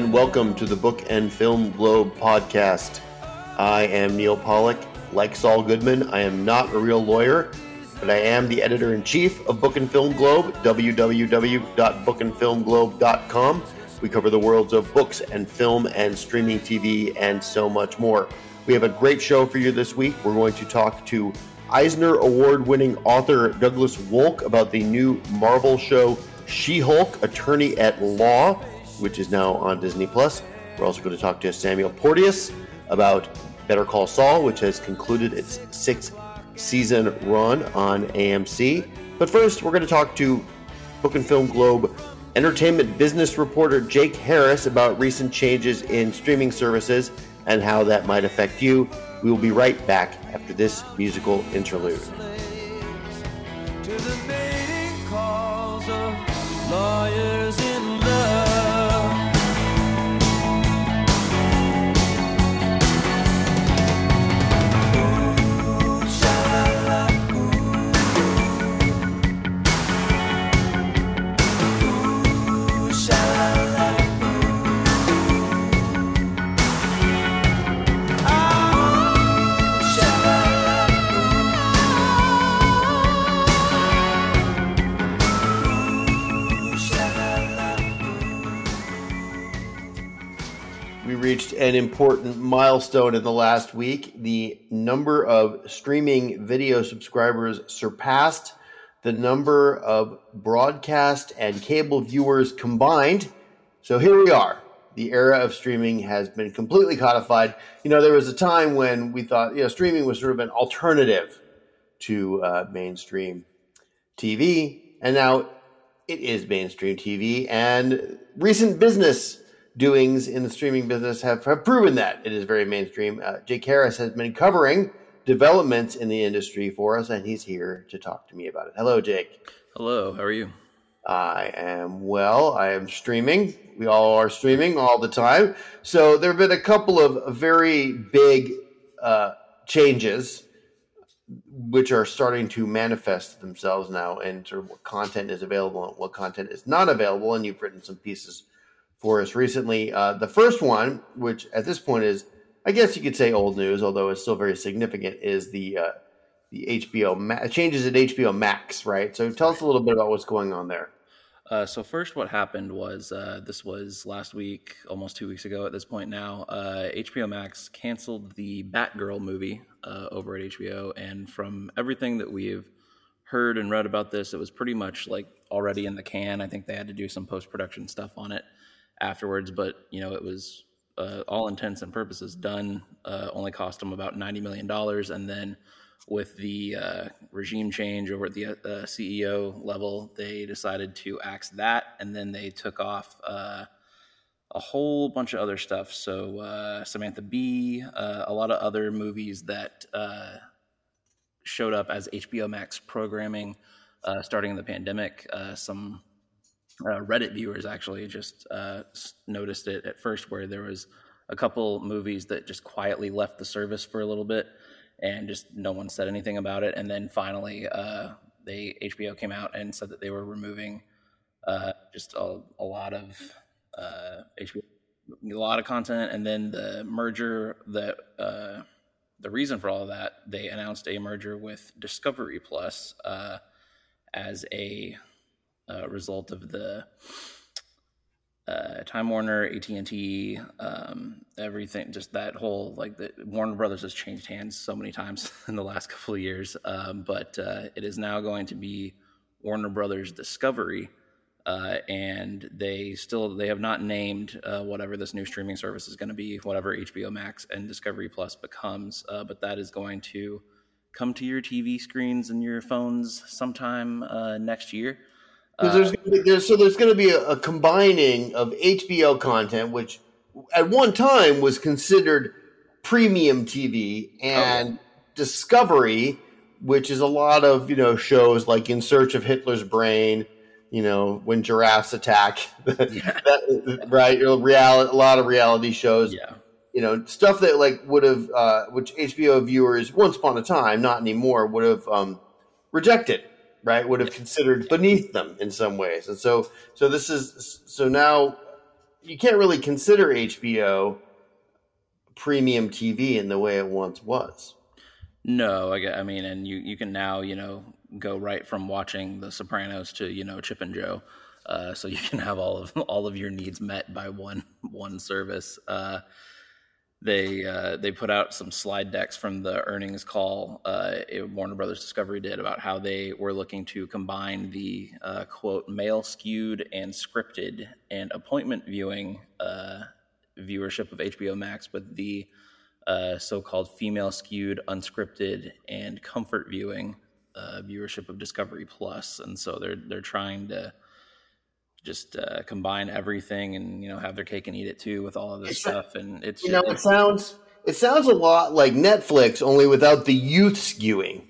And welcome to the Book and Film Globe podcast. I am Neil Pollock. Like Saul Goodman, I am not a real lawyer, but I am the editor in chief of Book and Film Globe, www.bookandfilmglobe.com. We cover the worlds of books and film and streaming TV and so much more. We have a great show for you this week. We're going to talk to Eisner Award winning author Douglas Wolk about the new Marvel show She Hulk Attorney at Law, which is now on Disney Plus. We're also going to talk to Samuel Porteous about Better Call Saul, which has concluded its sixth season run on AMC. But first, we're going to talk to Book and Film Globe entertainment business reporter Jake Harris about recent changes in streaming services and how that might affect you. We will be right back after this musical interlude. An important milestone in the last week. The number of streaming video subscribers surpassed the number of broadcast and cable viewers combined. So here we are. The era of streaming has been completely codified. You know, there was a time when we thought, you know, streaming was sort of an alternative to uh, mainstream TV, and now it is mainstream TV. And recent business doings in the streaming business have, have proven that it is very mainstream. Uh, Jake Harris has been covering developments in the industry for us, and he's here to talk to me about it. Hello, Jake. Hello, how are you? I am well. I am streaming. We all are streaming all the time. So there have been a couple of very big uh, changes which are starting to manifest themselves now in sort of what content is available and what content is not available. And you've written some pieces for us recently. Uh, the first one, which at this point is, I guess you could say old news, although it's still very significant, is the uh, the HBO Ma- changes at HBO Max, right? So tell us a little bit about what's going on there. Uh, so first, what happened was uh, this was last week, almost two weeks ago at this point now. HBO uh, Max canceled the Batgirl movie uh, over at HBO, and from everything that we've heard and read about this, it was pretty much like already in the can. I think they had to do some post production stuff on it afterwards, but you know it was uh, all intents and purposes done. Uh, only cost them about ninety million dollars, and then with the uh, regime change over at the uh, CEO level, they decided to axe that, and then they took off uh, a whole bunch of other stuff. So uh, Samantha Bee, a lot of other movies that showed up as HBO Max programming starting in the pandemic. some uh, Reddit viewers actually just uh, noticed it at first, where there was a couple movies that just quietly left the service for a little bit, and just no one said anything about it. And then finally, uh, they HBO came out and said that they were removing uh, just a, a, lot of HBO, uh, a lot of content, and then the merger that. Uh, the reason for all of that, they announced a merger with Discovery Plus as a uh, result of the uh, Time Warner, AT and T, um, everything. Just that whole like the Warner Brothers has changed hands so many times in the last couple of years, um, but uh, it is now going to be Warner Brothers Discovery. Uh, and they still they have not named uh, whatever this new streaming service is going to be, whatever HBO Max and Discovery Plus becomes. Uh, but that is going to come to your TV screens and your phones sometime uh, next year. Because there's, uh, be, there's, so there's going to be a, a, combining of HBO content, which at one time was considered premium TV, and oh. Discovery, which is a lot of you know shows like In Search of Hitler's Brain, you know when giraffes attack, that, right? Reality, a lot of reality shows. Yeah. You know stuff that like would have, uh, which HBO viewers once upon a time, not anymore, would have um, rejected right would have considered beneath them in some ways and so so this is so now you can't really consider HBO premium TV in the way it once was. No, I, I mean, and you you can now you know go right from watching The Sopranos to you know Chip and joe uh, so you can have all of all of your needs met by one one service. Uh, they uh, they put out some slide decks from the earnings call uh, Warner Brothers Discovery did about how they were looking to combine the uh, quote male skewed and scripted and appointment viewing uh, viewership of HBO Max with the uh, so-called female skewed, unscripted, and comfort viewing uh, viewership of Discovery Plus, and so they're they're trying to just uh, combine everything and you know have their cake and eat it too with all of this it's stuff. And it's you know it sounds it sounds a lot like Netflix, only without the youth skewing.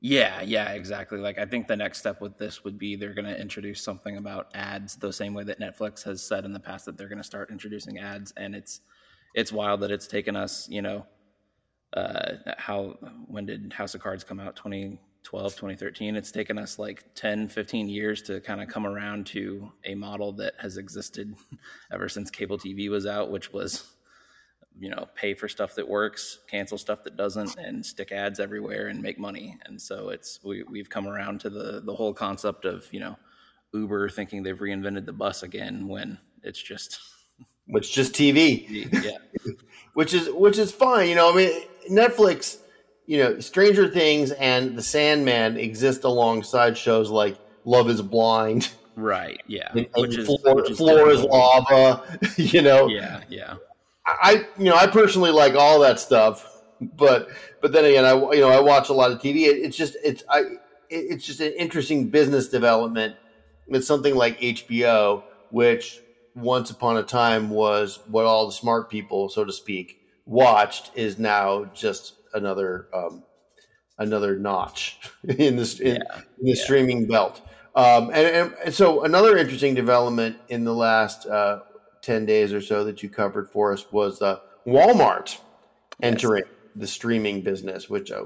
Yeah, yeah, exactly. Like I think the next step with this would be they're going to introduce something about ads, the same way that Netflix has said in the past that they're going to start introducing ads, and it's it's wild that it's taken us, you know, uh, how when did House of Cards come out? 2012, 2013. It's taken us like 10, 15 years to kind of come around to a model that has existed ever since cable TV was out, which was you know pay for stuff that works cancel stuff that doesn't and stick ads everywhere and make money and so it's we, we've come around to the the whole concept of you know uber thinking they've reinvented the bus again when it's just which just TV. Yeah. which is which is fine. You know, I mean, Netflix. You know, Stranger Things and The Sandman exist alongside shows like Love Is Blind. Right. Yeah. And, which, is, floor, is floor is lava. You know. Yeah. Yeah. I you know I personally like all that stuff, but but then again I you know I watch a lot of TV. It, it's just it's I it's just an interesting business development with something like HBO, which once upon a time was what all the smart people, so to speak, watched is now just another um, another notch in this in, yeah. in the yeah. streaming belt. Um, and, and, so another interesting development in the last uh, ten days or so that you covered for us was uh, Walmart entering yes. the streaming business, which uh,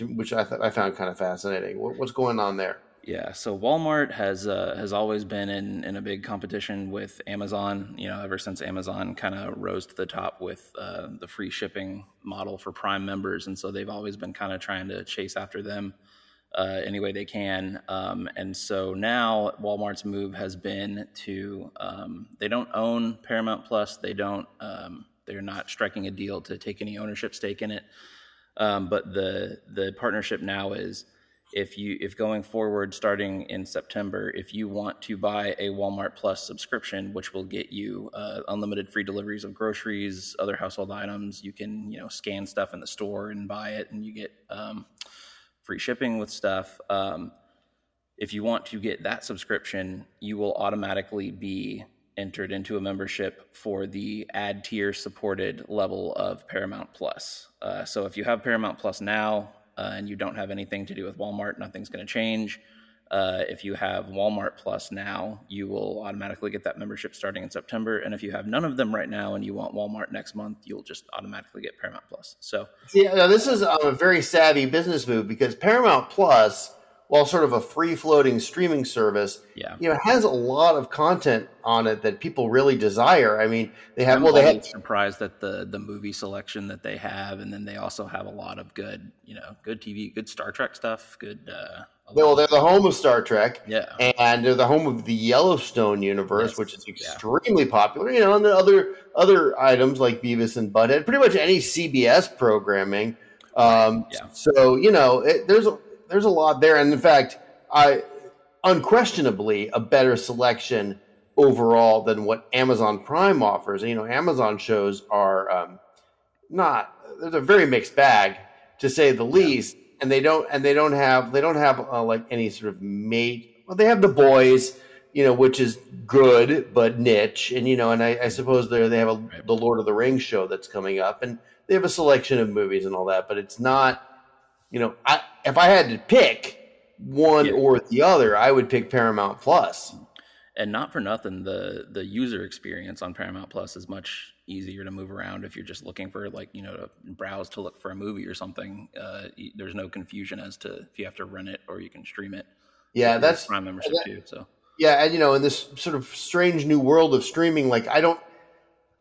which I thought I found kind of fascinating. What, what's going on there? Yeah, so Walmart has uh, has always been in, in a big competition with Amazon. You know, ever since Amazon kind of rose to the top with uh, the free shipping model for Prime members, and so they've always been kind of trying to chase after them uh, any way they can. Um, and so now Walmart's move has been to um, they don't own Paramount Plus. They don't. Um, they're not striking a deal to take any ownership stake in it. Um, but the the partnership now is if you if going forward starting in september if you want to buy a walmart plus subscription which will get you uh, unlimited free deliveries of groceries other household items you can you know scan stuff in the store and buy it and you get um, free shipping with stuff um, if you want to get that subscription you will automatically be entered into a membership for the ad tier supported level of paramount plus. Uh, so if you have paramount plus now uh, and you don't have anything to do with Walmart, nothing's going to change. Uh, if you have Walmart Plus now, you will automatically get that membership starting in September. And if you have none of them right now and you want Walmart next month, you'll just automatically get Paramount Plus. So, yeah, this is a very savvy business move because Paramount Plus while sort of a free floating streaming service, yeah. you know, has a lot of content on it that people really desire. I mean, they have I'm well, they have surprised at the the movie selection that they have, and then they also have a lot of good, you know, good TV, good Star Trek stuff, good. Uh, well, they're the home of Star Trek, yeah, and they're the home of the Yellowstone universe, yes. which is extremely yeah. popular. You know, and the other other items like Beavis and Butthead, pretty much any CBS programming. Um, yeah. So you know, it, there's a there's a lot there, and in fact, I unquestionably a better selection overall than what Amazon Prime offers. And, You know, Amazon shows are um, not there's a very mixed bag to say the least, and they don't and they don't have they don't have uh, like any sort of mate. Well, they have the boys, you know, which is good but niche, and you know, and I, I suppose they they have a, the Lord of the Rings show that's coming up, and they have a selection of movies and all that, but it's not you know, I, if I had to pick one yeah. or the other, I would pick Paramount Plus. And not for nothing, the the user experience on Paramount Plus is much easier to move around if you're just looking for like you know to browse to look for a movie or something. Uh, there's no confusion as to if you have to rent it or you can stream it. Yeah, that's Prime membership that, too. So yeah, and you know, in this sort of strange new world of streaming, like I don't,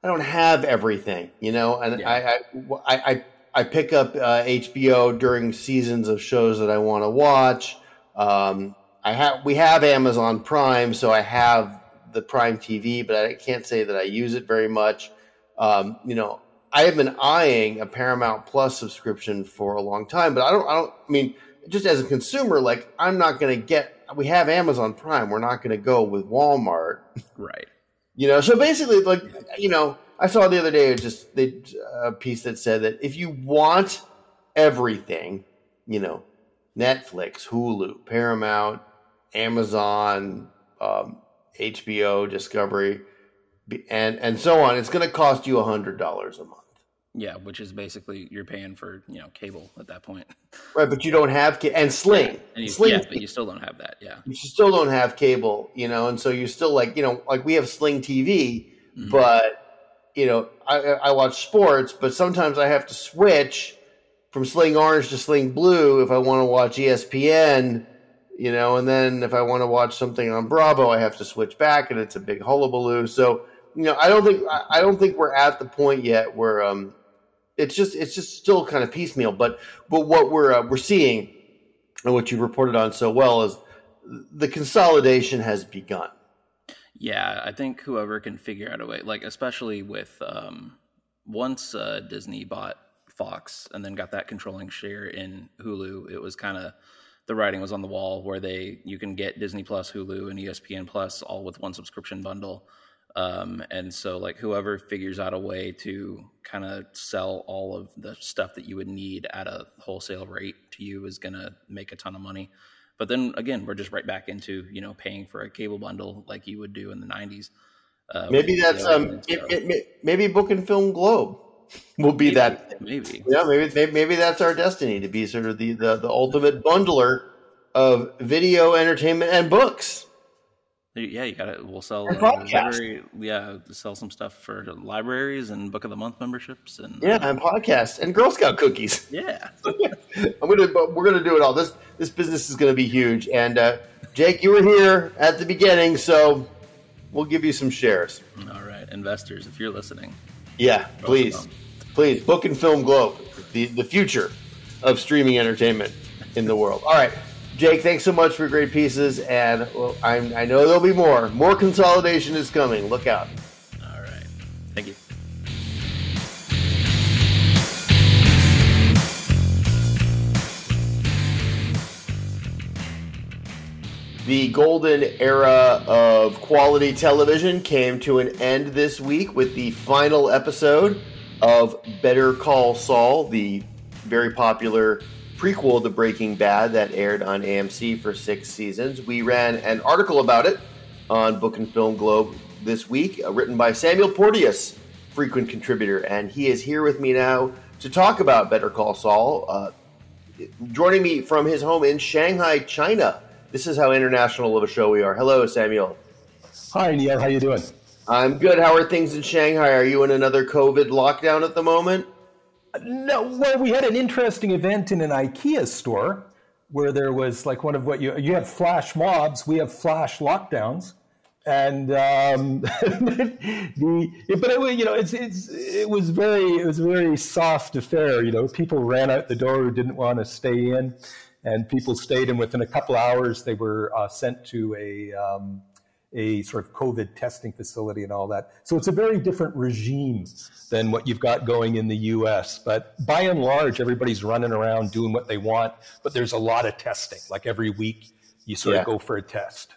I don't have everything, you know, and Yeah. I, I, I, I pick up uh, HBO during seasons of shows that I want to watch. Um, I have, we have Amazon Prime, so I have the Prime TV, but I can't say that I use it very much. Um, you know, I have been eyeing a Paramount Plus subscription for a long time, but I don't, I don't, I mean, just as a consumer, like I'm not going to get. We have Amazon Prime. We're not going to go with Walmart. Right. You know, so basically, like you know, I saw the other day just they, a piece that said that if you want everything, you know, Netflix, Hulu, Paramount, Amazon, um, HBO, Discovery, and and so on, it's going to cost you a hundred dollars a month. Yeah, which is basically you're paying for you know cable at that point. Right, but you don't have ca- and Sling. And you, Sling, yeah, but you still don't have that. Yeah. you still don't have cable, you know, and so you still like, you know, like we have Sling TV, Mhm. but you know, I, I watch sports, but sometimes I have to switch from Sling Orange to Sling Blue if I want to watch ESPN, you know, and then if I want to watch something on Bravo, I have to switch back, and it's a big hullabaloo. So, you know, I don't think I I don't think we're at the point yet where um, it's just it's just still kind of piecemeal. But but what we're uh, we're seeing and what you reported on so well is the consolidation has begun. Yeah, I think whoever can figure out a way, like especially with um, once uh, Disney bought Fox and then got that controlling share in Hulu, it was kind of the writing was on the wall where they you can get Disney Plus, Hulu, and ESPN Plus all with one subscription bundle. Um, and so, like whoever figures out a way to kind of sell all of the stuff that you would need at a wholesale rate to you is to make a ton of money. But then again, we're just right back into you know paying for a cable bundle like you would do in the '90s. Uh, Maybe that's um, it, it, it- maybe Book and Film Globe will be maybe, that. Maybe Yeah, maybe, maybe maybe that's our destiny to be sort of the the, the ultimate bundler of video entertainment and books. Yeah, you got to. We'll sell uh, library, yeah, sell some stuff for libraries and book of the month memberships and Yeah, and podcasts and Girl Scout cookies. yeah. I'm gonna but we're gonna do it all. This this business is gonna be huge. And uh, Jake, you were here at the beginning, so we'll give you some shares. All right, investors, if you're listening, Yeah, please, please. Book and Film Globe, the the future of streaming entertainment in the world. All right, Jake, thanks so much for great pieces, and well, I'm, I know there'll be more. More consolidation is coming. Look out. all right, thank you. The golden era of quality television came to an end this week with the final episode of Better Call Saul, the very popular prequel to Breaking Bad that aired on AMC for six seasons. We ran an article about it on Book and Film Globe this week, uh, written by Samuel Porteous, frequent contributor, and he is here with me now to talk about Better Call Saul. Uh, joining me from his home in Shanghai, China. This is how international of a show we are. Hello, Samuel. Hi, Neil. How are you doing? I'm good. How are things in Shanghai? Are you in another COVID lockdown at the moment? No, well, we had an interesting event in an IKEA store where there was like one of what you you have flash mobs, we have flash lockdowns, and um, the but it, you know it's it's it was very it was a very soft affair. You know, people ran out the door who didn't want to stay in, and people stayed, and within a couple hours they were uh, sent to a. Um, a sort of COVID testing facility and all that. So it's a very different regime than what you've got going in the US. But by and large, everybody's running around doing what they want, but there's a lot of testing. Like every week, you sort Yeah. of go for a test.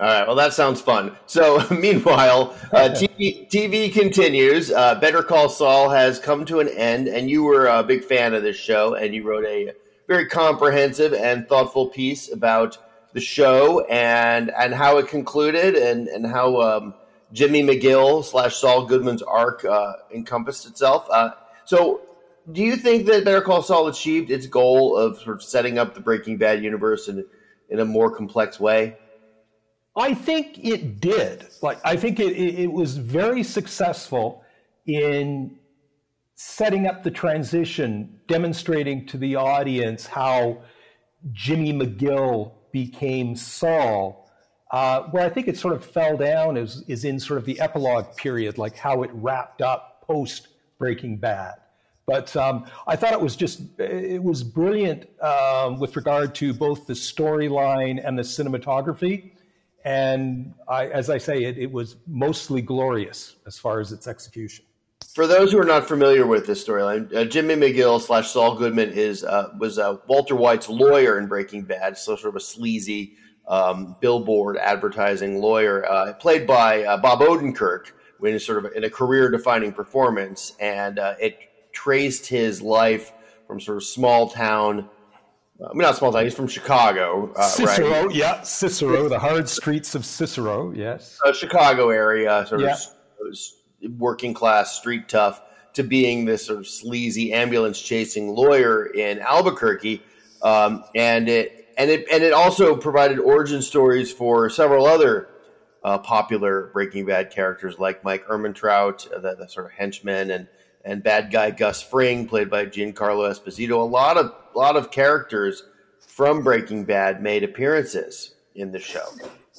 All right. Well, that sounds fun. So, meanwhile, uh, TV, TV continues. Uh, Better Call Saul has come to an end, and you were a big fan of this show, and you wrote a very comprehensive and thoughtful piece about the show and and how it concluded, and and how um, Jimmy McGill slash Saul Goodman's arc uh, encompassed itself. Uh, so, do you think that Better Call Saul achieved its goal of sort of setting up the Breaking Bad universe in in a more complex way? I think it did. Like I think it, it, it was very successful in setting up the transition, demonstrating to the audience how Jimmy McGill became Saul, Uh, where I think it sort of fell down is, is in sort of the epilogue period, like how it wrapped up post Breaking Bad. But um, I thought it was just, it was brilliant um, with regard to both the storyline and the cinematography. And I, as I say, it, it was mostly glorious as far as its execution. For those who are not familiar with this storyline, uh, Jimmy McGill slash Saul Goodman is uh, was uh, Walter White's lawyer in Breaking Bad, so sort of a sleazy um, billboard advertising lawyer, uh, played by uh, Bob Odenkirk, in sort of in a career defining performance, and uh, it traced his life from sort of small town. I mean, not small town. He's from Chicago, Cicero. right? Yeah, Cicero, the hard streets of Cicero. Yes, Chicago area, sort Yeah. of working class, street tough, to being this sort of sleazy ambulance chasing lawyer in Albuquerque, um, and it and it and it also provided origin stories for several other uh, popular Breaking Bad characters like Mike Ehrmantraut, uh, the, the sort of henchman, and and bad guy Gus Fring, played by Giancarlo Esposito. A lot of a lot of characters from Breaking Bad made appearances in the show.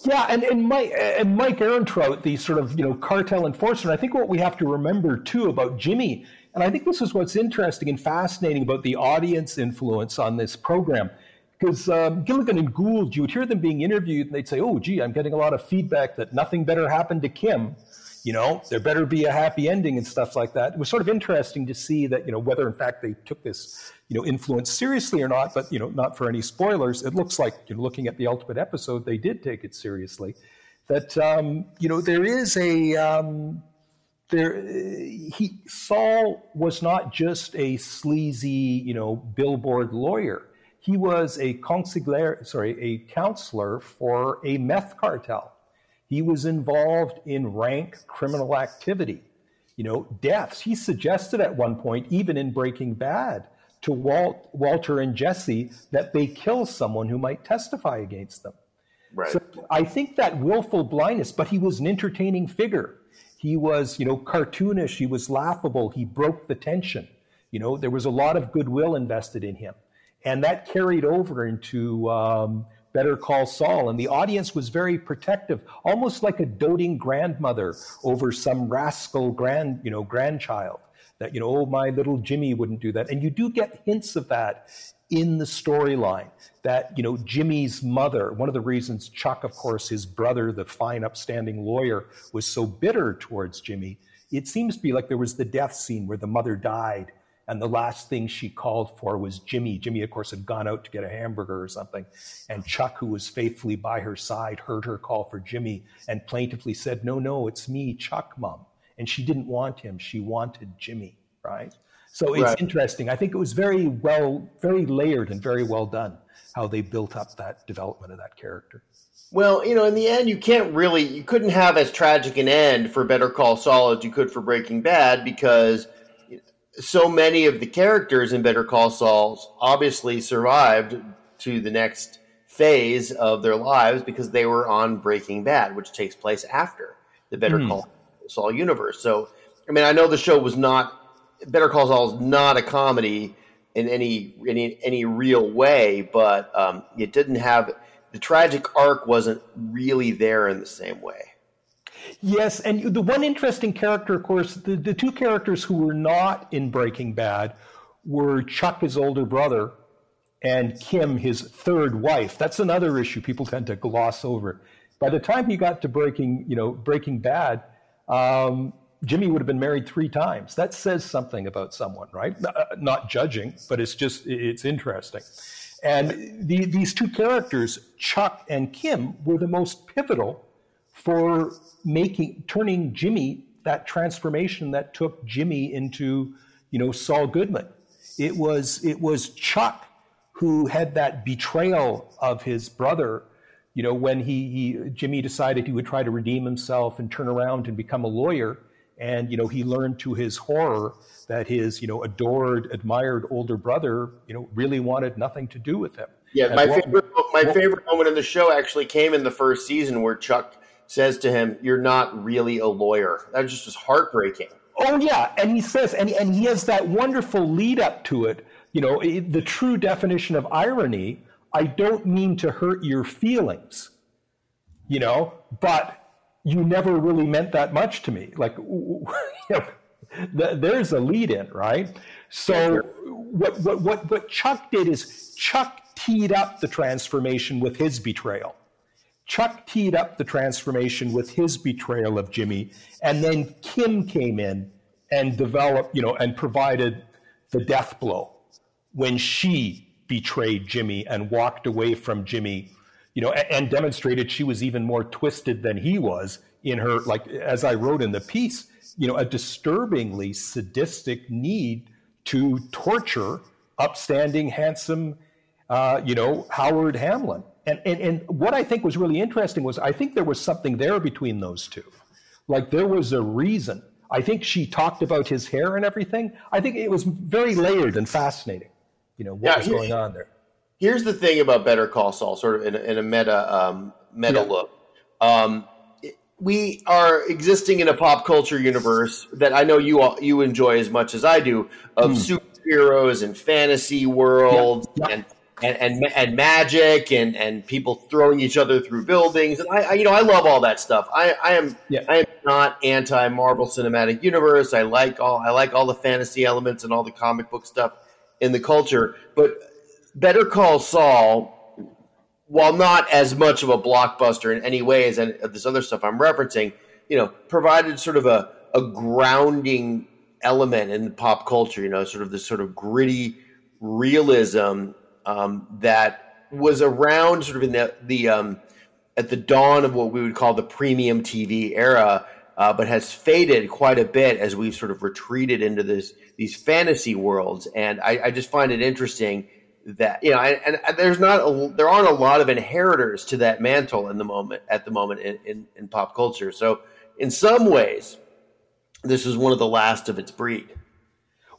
Yeah, and, and Mike and Mike Ehrmantraut, the sort of you know cartel enforcer. I think what we have to remember too about Jimmy, and I think this is what's interesting and fascinating about the audience influence on this program, because um, Gilligan and Gould, you would hear them being interviewed, and they'd say, "Oh, gee, I'm getting a lot of feedback that nothing better happened to Kim." You know, there better be a happy ending and stuff like that. It was sort of interesting to see that, you know, whether in fact they took this, you know, influence seriously or not, but, you know, not for any spoilers. It looks like, you know, looking at the ultimate episode, they did take it seriously. That, um, you know, there is a, um, there, he, Saul was not just a sleazy, you know, billboard lawyer. He was a consigliere, sorry, a counselor for a meth cartel. He was involved in rank criminal activity, you know, deaths. He suggested at one point, even in Breaking Bad, to Walt, Walter and Jesse that they kill someone who might testify against them. Right. So I think that willful blindness, but he was an entertaining figure. He was, you know, cartoonish. He was laughable. He broke the tension. You know, there was a lot of goodwill invested in him, and that carried over into um, Better Call Saul. And the audience was very protective, almost like a doting grandmother over some rascal grand, you know, grandchild. That you know, oh, my little Jimmy wouldn't do that. And you do get hints of that in the storyline that you know Jimmy's mother one of the reasons Chuck of course his brother the fine upstanding lawyer was so bitter towards Jimmy it seems to be like there was the death scene where the mother died and the last thing she called for was Jimmy Jimmy of course had gone out to get a hamburger or something and Chuck who was faithfully by her side heard her call for Jimmy and plaintively said no no it's me Chuck mom and she didn't want him she wanted Jimmy right so it's Right. interesting. I think it was very well, very layered and very well done how they built up that development of that character. Well, you know, in the end, you can't really, you couldn't have as tragic an end for Better Call Saul as you could for Breaking Bad because so many of the characters in Better Call Saul obviously survived to the next phase of their lives because they were on Breaking Bad, which takes place after the Better Call Saul universe. So, I mean, I know the show was not Better Call Saul is not a comedy in any any any real way, but um, it didn't have the tragic arc wasn't really there in the same way. Yes, and the one interesting character, of course, the, the two characters who were not in Breaking Bad were Chuck, his older brother, and Kim, his third wife. That's another issue people tend to gloss over. By the time he got to Breaking, you know, Breaking Bad, um, Jimmy would have been married three times. That says something about someone, right? Uh, Not judging, but it's just it's interesting. And the, these two characters, Chuck and Kim, were the most pivotal for making turning Jimmy that transformation that took Jimmy into you know Saul Goodman. It was it was Chuck who had that betrayal of his brother. You know when he, he Jimmy decided he would try to redeem himself and turn around and become a lawyer, and you know he learned to his horror that his you know adored, admired older brother you know really wanted nothing to do with him. Yeah, And my what- favorite my what- favorite moment in the show actually came in the first season where Chuck says to him, "You're not really a lawyer." That just was heartbreaking. Oh yeah, and he says, and and he has that wonderful lead up to it. You know, the true definition of irony. I don't mean to hurt your feelings. you know, but you never really meant that much to me. Like, you know, there's a lead in, right? So what, what, what, what Chuck did is Chuck teed up the transformation with his betrayal. Chuck teed up the transformation with his betrayal of Jimmy, and then Kim came in and developed, you know, and provided the death blow when she betrayed Jimmy and walked away from Jimmy, you know, and, and demonstrated she was even more twisted than he was in her, like as I wrote in the piece, you know, a disturbingly sadistic need to torture upstanding, handsome, uh, you know, Howard Hamlin. And, and, and what I think was really interesting was I think there was something there between those two. Like there was a reason. I think she talked about his hair and everything. I think it was very layered and fascinating, you know, what yeah, was going on there. Here's the thing about Better Call Saul, sort of in a, in a meta um, meta yeah. look. Um, we are existing in a pop culture universe that I know you all, you enjoy as much as I do of mm. superheroes and fantasy worlds yeah. and and, and, and magic and, and people throwing each other through buildings. And I, I you know, I love all that stuff. I, I am, yeah. I am not anti Marvel Cinematic Universe. I like all, I like all the fantasy elements and all the comic book stuff in the culture. But Better Call Saul, while not as much of a blockbuster in any way as this other stuff I'm referencing, you know, provided sort of a, a grounding element in pop culture. You know, sort of this sort of gritty realism um, that was around sort of in the the um, at the dawn of what we would call the premium TV era, uh, but has faded quite a bit as we've sort of retreated into this these fantasy worlds. And I, I just find it interesting that you know, and, and, there's not a, there aren't a lot of inheritors to that mantle in the moment at the moment in, in, in pop culture. So in some ways, this is one of the last of its breed.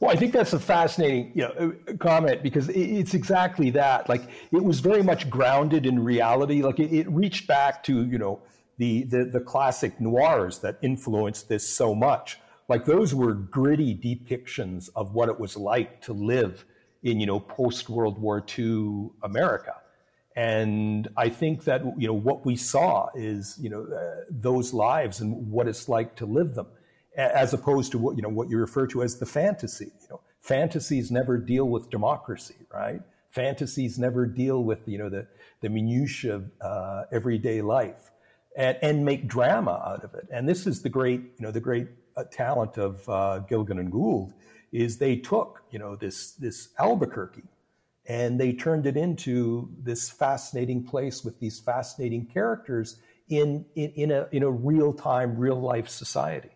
Well, I think that's a fascinating you know, comment because it's exactly that. Like it was very much grounded in reality. Like it, it reached back to you know the, the the classic noirs that influenced this so much. Like those were gritty depictions of what it was like to live in you know post World War II America. And I think that you know what we saw is you know uh, those lives and what it's like to live them as opposed to what you know what you refer to as the fantasy. You know, fantasies never deal with democracy, right? Fantasies never deal with you know the the minutiae of uh, everyday life, and and make drama out of it. And this is the great you know the great uh, talent of uh, Gilligan and Gould is they took you know this this Albuquerque and they turned it into this fascinating place with these fascinating characters in in, in a in a real time real life society.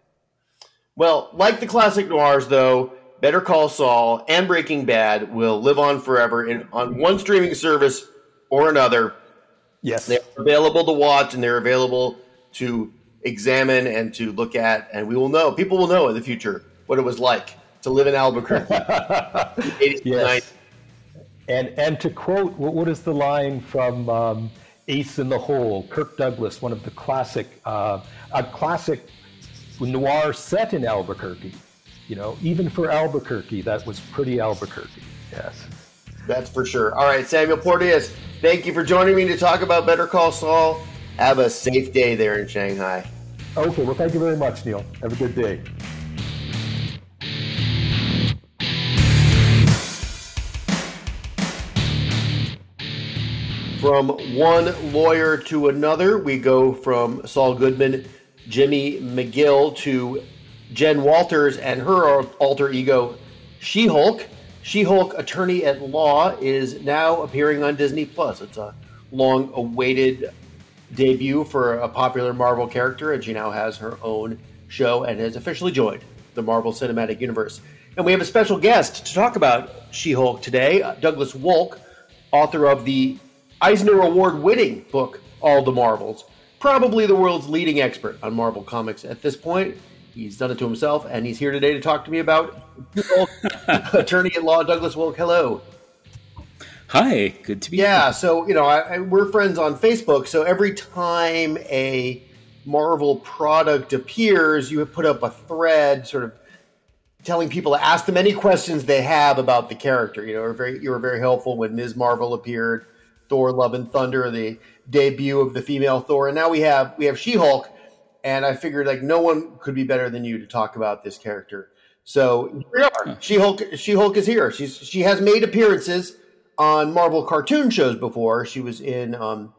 Well, like the classic noirs, though, Better Call Saul and Breaking Bad will live on forever in, on one streaming service or another. Yes. They're available to watch and they're available to examine and to look at, and we will know. People will know in the future what it was like to live in Albuquerque. yes. And, and to quote, what is the line from um, Ace in the Hole? Kirk Douglas, one of the classic, uh, a classic noir set in Albuquerque. You know, even for Albuquerque, that was pretty Albuquerque. Yes. That's for sure. All right, Samuel Porteous, thank you for joining me to talk about Better Call Saul. Have a safe day there in Shanghai. Okay, well, thank you very much, Neil. Have a good day. From one lawyer to another, we go from Saul Goodman Jimmy McGill to Jen Walters and her alter ego, She Hulk. She Hulk, attorney at law, is now appearing on Disney Plus. It's a long awaited debut for a popular Marvel character, and she now has her own show and has officially joined the Marvel Cinematic Universe. And we have a special guest to talk about She Hulk today, uh, Douglas Wolk, author of the Eisner Award winning book, All the Marvels probably the world's leading expert on Marvel Comics at this point. He's done it to himself, and he's here today to talk to me about attorney at law Douglas Wolk. Hello. Hi, good to be yeah, here. Yeah, so, you know, I, I, we're friends on Facebook, so every time a Marvel product appears, you have put up a thread sort of telling people to ask them any questions they have about the character. You know, very, you were very helpful when Ms. Marvel appeared, Thor Love and Thunder, the debut of the female Thor, and now we have we have She Hulk, and I figured like no one could be better than you to talk about this character. So here we are. She Hulk. She Hulk is here. She's she has made appearances on Marvel cartoon shows before. She was in um,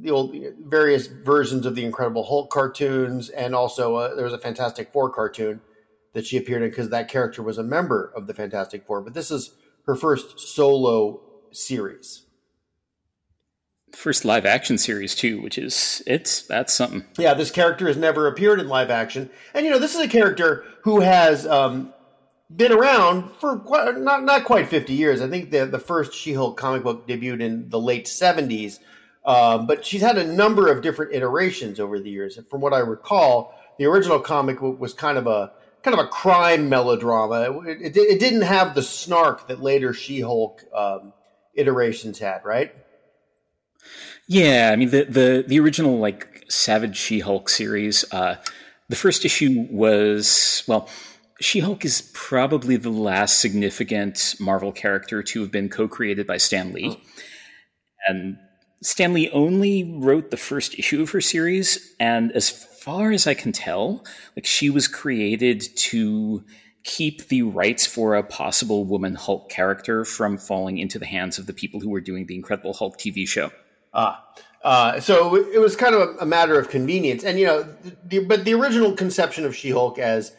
the old various versions of the Incredible Hulk cartoons, and also uh, there was a Fantastic Four cartoon that she appeared in because that character was a member of the Fantastic Four. But this is her first solo series. First live action series too, which is it's that's something. Yeah, this character has never appeared in live action, and you know this is a character who has um, been around for quite, not not quite fifty years. I think the the first She Hulk comic book debuted in the late seventies, um, but she's had a number of different iterations over the years. And from what I recall, the original comic book was kind of a kind of a crime melodrama. It, it, it didn't have the snark that later She Hulk um, iterations had, right? Yeah, I mean the the the original like Savage She Hulk series. Uh, the first issue was well. She Hulk is probably the last significant Marvel character to have been co created by Stan Lee. Oh. And Stan Lee only wrote the first issue of her series. And as far as I can tell, like she was created to keep the rights for a possible woman Hulk character from falling into the hands of the people who were doing the Incredible Hulk TV show. Ah. Uh, so it was kind of a, a, matter of convenience, and you know, the, but the original conception of She-Hulk as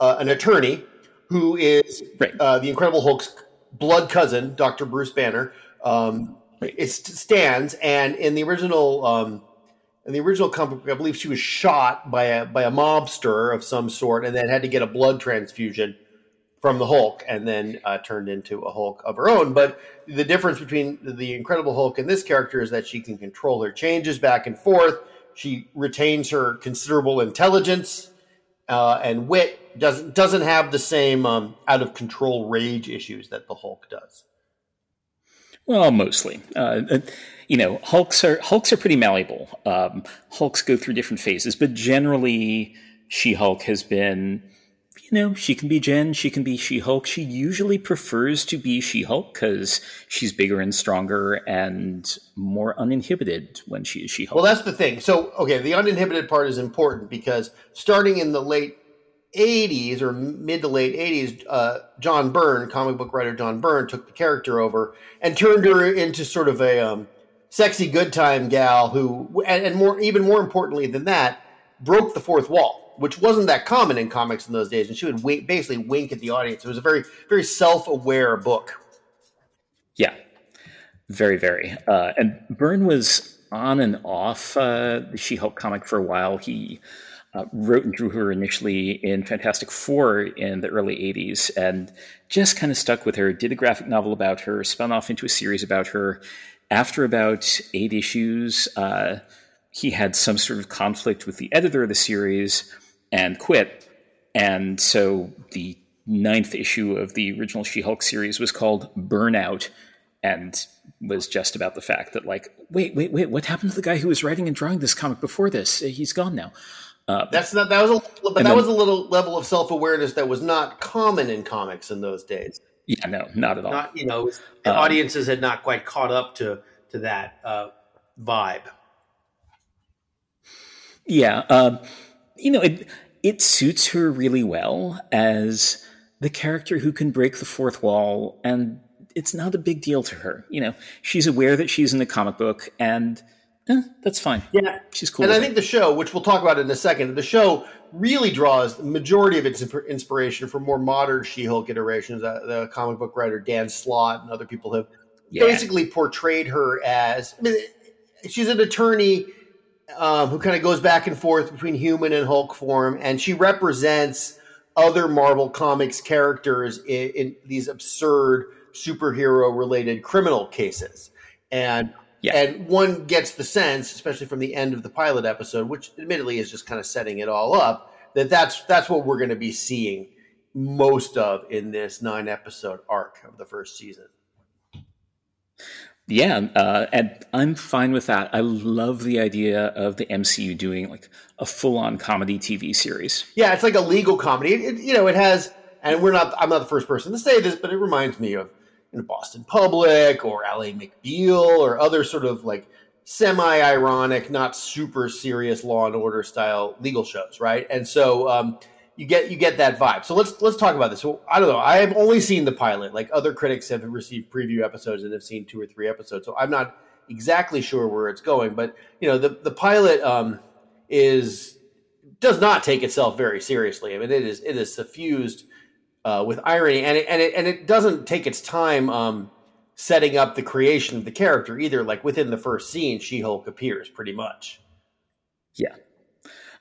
uh, an attorney who is right. uh, the Incredible Hulk's blood cousin, Doctor Bruce Banner, um, right. it stands. And in the original, um, in the original comic, I believe she was shot by a by a mobster of some sort, and then had to get a blood transfusion from the Hulk and then uh, turned into a Hulk of her own. But the difference between the Incredible Hulk and this character is that she can control her changes back and forth. She retains her considerable intelligence uh, and wit. doesn't doesn't have the same um, out of control rage issues that the Hulk does. Well, mostly. Uh, uh you know, Hulks are Hulks are pretty malleable. Um, Hulks go through different phases, but generally, She Hulk has been you know, she can be Jen, she can be She Hulk. She usually prefers to be She Hulk because she's bigger and stronger and more uninhibited when she is She Hulk. Well, that's the thing. So, okay, the uninhibited part is important because starting in the late 80s or mid to late 80s, uh, John Byrne, comic book writer John Byrne, took the character over and turned her into sort of a um, sexy good time gal who, and, and more, even more importantly than that, broke the fourth wall which wasn't that common in comics in those days. And she would wink, basically wink at the audience. It was a very, very self-aware book. Yeah, very, very. Uh, and Byrne was on and off uh, the She-Hulk comic for a while. He uh, wrote and drew her initially in Fantastic Four in the early '80s, and just kind of stuck with her. Did a graphic novel about her, spun off into a series about her. After about eight issues, uh, he had some sort of conflict with the editor of the series and quit. And so the ninth issue of the original She Hulk series was called Burnout and was just about the fact that, like, wait, wait, wait, what happened to the guy who was writing and drawing this comic before this? He's gone now. Uh, That's not that was a but that then, was a little level of self awareness that was not common in comics in those days. Yeah, no, not at all. Not you know, um, audiences had not quite caught up to to that uh, vibe. Yeah, um, you know, it, it suits her really well as the character who can break the fourth wall and it's not a big deal to her. You know, she's aware that she's in the comic book and eh, that's fine. Yeah. She's cool. And I think the show, which we'll talk about in a second, the show really draws the majority of its inspiration from more modern She-Hulk iterations. Uh, the comic book writer Dan Slott and other people have yeah. basically portrayed her as I mean, she's an attorney um, who kind of goes back and forth between human and Hulk form, and she represents other Marvel Comics characters in, in these absurd superhero related criminal cases. And yeah. and one gets the sense, especially from the end of the pilot episode, which admittedly is just kind of setting it all up, that that's that's what we're going to be seeing most of in this nine episode arc of the first season. Yeah, uh, and I'm fine with that. I love the idea of the MCU doing like a full-on comedy TV series. Yeah, it's like a legal comedy. It, it, you know, it has, and we're not. I'm not the first person to say this, but it reminds me of you know, Boston Public or Ally McBeal or other sort of like semi-ironic, not super serious Law and Order style legal shows, right? And so um, you get you get that vibe. So let's let's talk about this. So I don't know. I have only seen the pilot. Like other critics have received preview episodes and have seen two or three episodes. So I'm not exactly sure where it's going. But you know, the the pilot um, is does not take itself very seriously. I mean, it is it is suffused uh, with irony, and it, and it and it doesn't take its time um, setting up the creation of the character either. Like within the first scene, She Hulk appears pretty much. Yeah.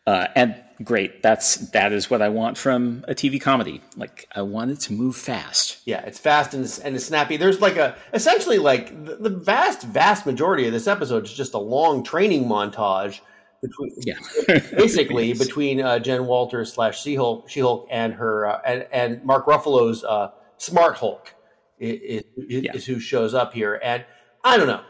Uh, and great. That's that is what I want from a TV comedy. Like I want it to move fast. Yeah, it's fast and and it's snappy. There's like a essentially like the, the vast vast majority of this episode is just a long training montage between yeah basically yes. between uh, Jen Walters slash She Hulk and her uh, and and Mark Ruffalo's uh, Smart Hulk is, is, yeah. is who shows up here and I don't know.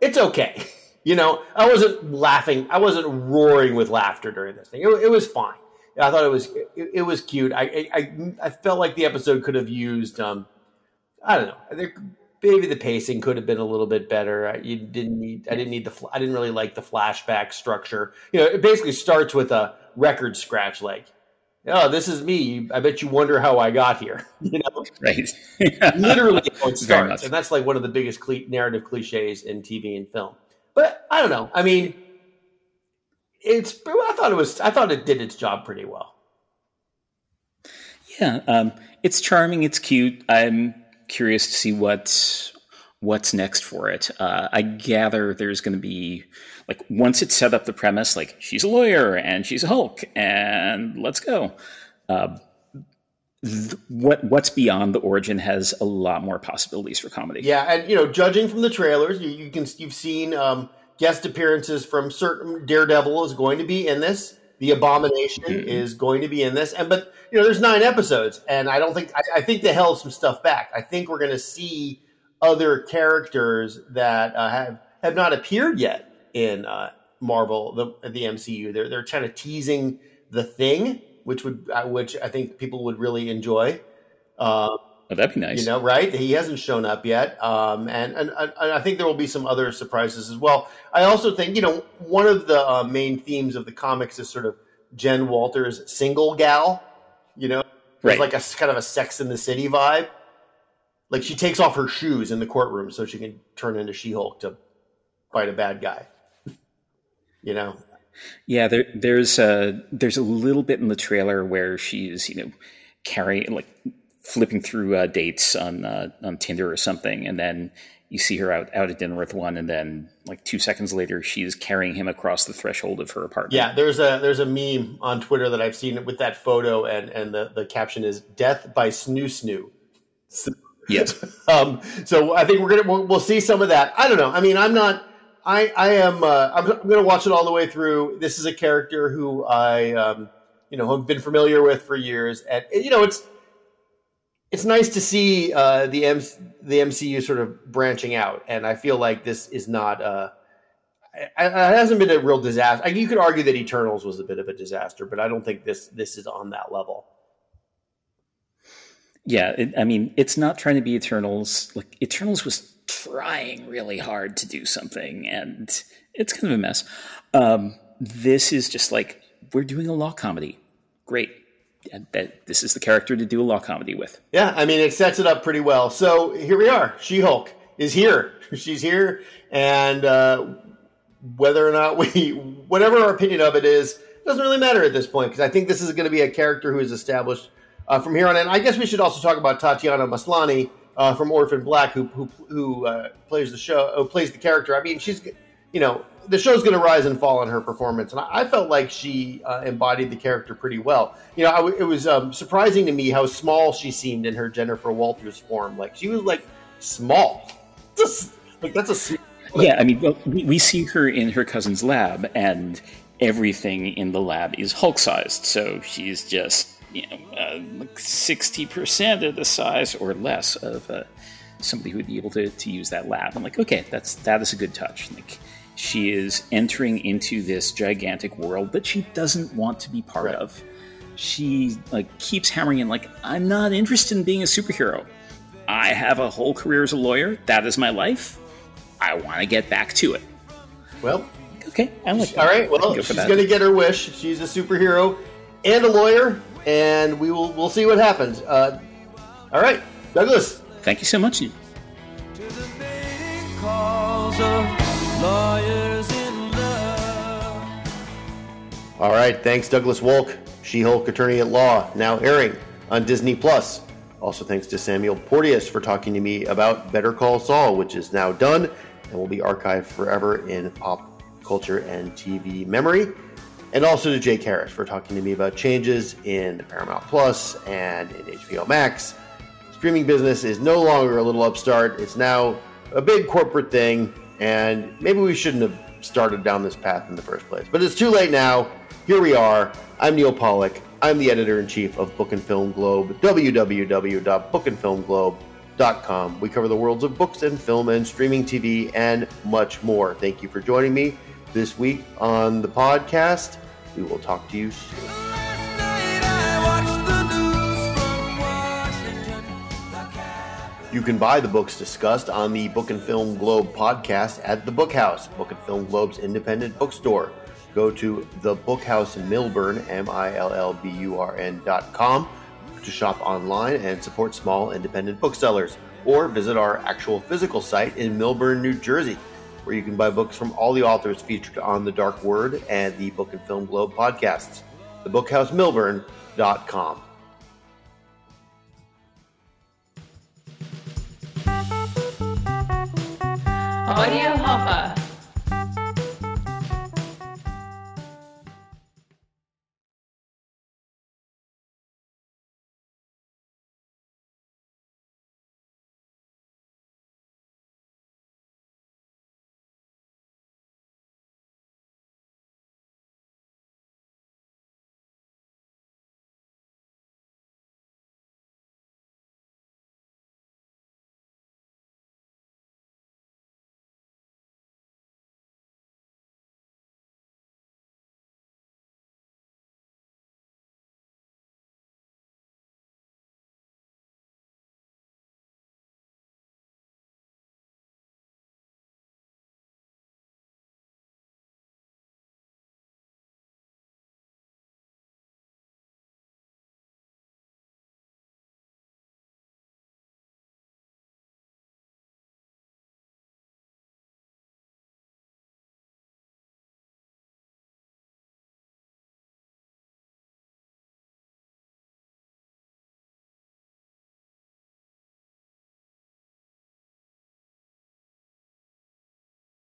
It's okay. You know, I wasn't laughing. I wasn't roaring with laughter during this thing. It, it was fine. I thought it was it, it was cute. I, I I felt like the episode could have used um I don't know. Maybe the pacing could have been a little bit better. You didn't need. I didn't need the. I didn't really like the flashback structure. You know, it basically starts with a record scratch, like, "Oh, this is me." I bet you wonder how I got here. You know, right? Literally, it starts, and that's like one of the biggest narrative cliches in TV and film. But I don't know. I mean, it's. I thought it was. I thought it did its job pretty well. Yeah, um, it's charming. It's cute. I'm curious to see what's what's next for it. Uh, I gather there's going to be like once it's set up the premise, like she's a lawyer and she's a Hulk, and let's go. Uh, th- what what's beyond the origin has a lot more possibilities for comedy. Yeah, and you know, judging from the trailers, you, you can you've seen um, guest appearances from certain Daredevil is going to be in this. The Abomination mm-hmm. is going to be in this, and but you know, there's nine episodes, and I don't think I, I think they held some stuff back. I think we're going to see other characters that uh, have have not appeared yet in uh, Marvel, the the MCU. They're they're kind of teasing the thing which would uh, which I think people would really enjoy. Uh, oh, that'd be nice. You know, right? He hasn't shown up yet, um, and, and, and I think there will be some other surprises as well. I also think you know one of the uh, main themes of the comics is sort of Jen Walters' single gal. You know, there's right. like a kind of a Sex in the City vibe. Like she takes off her shoes in the courtroom so she can turn into She Hulk to fight a bad guy. you know, yeah, there, there's a there's a little bit in the trailer where she's you know carrying like flipping through uh, dates on uh, on Tinder or something, and then you see her out out at dinner with one, and then like two seconds later, she's carrying him across the threshold of her apartment. Yeah, there's a there's a meme on Twitter that I've seen with that photo, and and the the caption is "Death by Snoo Snoo." yes. um, so I think we're gonna we'll, we'll see some of that. I don't know. I mean, I'm not I I am uh, I'm, I'm going to watch it all the way through. This is a character who I um, you know have been familiar with for years, and you know it's it's nice to see uh, the M- the MCU sort of branching out, and I feel like this is not. Uh, it hasn't been a real disaster. You could argue that Eternals was a bit of a disaster, but I don't think this this is on that level. Yeah, it, I mean, it's not trying to be Eternals. Like Eternals was trying really hard to do something, and it's kind of a mess. Um, this is just like we're doing a law comedy. Great. And that this is the character to do a law comedy with. Yeah, I mean it sets it up pretty well. So here we are. She Hulk is here. She's here, and uh, whether or not we, whatever our opinion of it is, doesn't really matter at this point because I think this is going to be a character who is established uh, from here on. And I guess we should also talk about Tatiana Maslany, uh, from Orphan Black, who who, who uh, plays the show, who plays the character. I mean, she's you know the show's going to rise and fall on her performance, and I, I felt like she uh, embodied the character pretty well. You know, it was um, surprising to me how small she seemed in her Jennifer Walters form. Like she was like small, just like that's a. Yeah, I mean, we, we see her in her cousin's lab, and everything in the lab is Hulk sized. So she's just you know, uh, like 60% of the size or less of uh, somebody who would be able to, to use that lab. I'm like, okay, that's that is a good touch. Like, she is entering into this gigantic world that she doesn't want to be part right. of. She like keeps hammering in like, I'm not interested in being a superhero. I have a whole career as a lawyer. That is my life. I want to get back to it. Well, okay, I like. All right, well, go she's going to get her wish. She's a superhero and a lawyer, and we will we'll see what happens. Uh, all right, Douglas. Thank you so much. All right, thanks, Douglas Wolk, She Hulk Attorney at Law, now airing on Disney Plus. Also, thanks to Samuel Porteous for talking to me about Better Call Saul, which is now done and will be archived forever in pop culture and TV memory. And also to Jake Harris for talking to me about changes in Paramount Plus and in HBO Max. Streaming business is no longer a little upstart, it's now a big corporate thing, and maybe we shouldn't have started down this path in the first place. But it's too late now. Here we are. I'm Neal Pollack. I'm the editor in chief of Book and Film Globe, www.bookandfilmglobe.com. We cover the worlds of books and film and streaming TV and much more. Thank you for joining me this week on the podcast. We will talk to you soon. You can buy the books discussed on the Book and Film Globe podcast at the Bookhouse, Book and Film Globe's independent bookstore. Go to the Bookhouse in Millburn, M I L L B U R N dot com, to shop online and support small independent booksellers, or visit our actual physical site in Millburn, New Jersey, where you can buy books from all the authors featured on The Dark Word and the Book and Film Globe podcasts. TheBookhouseMillburn.com. Audio Hopper.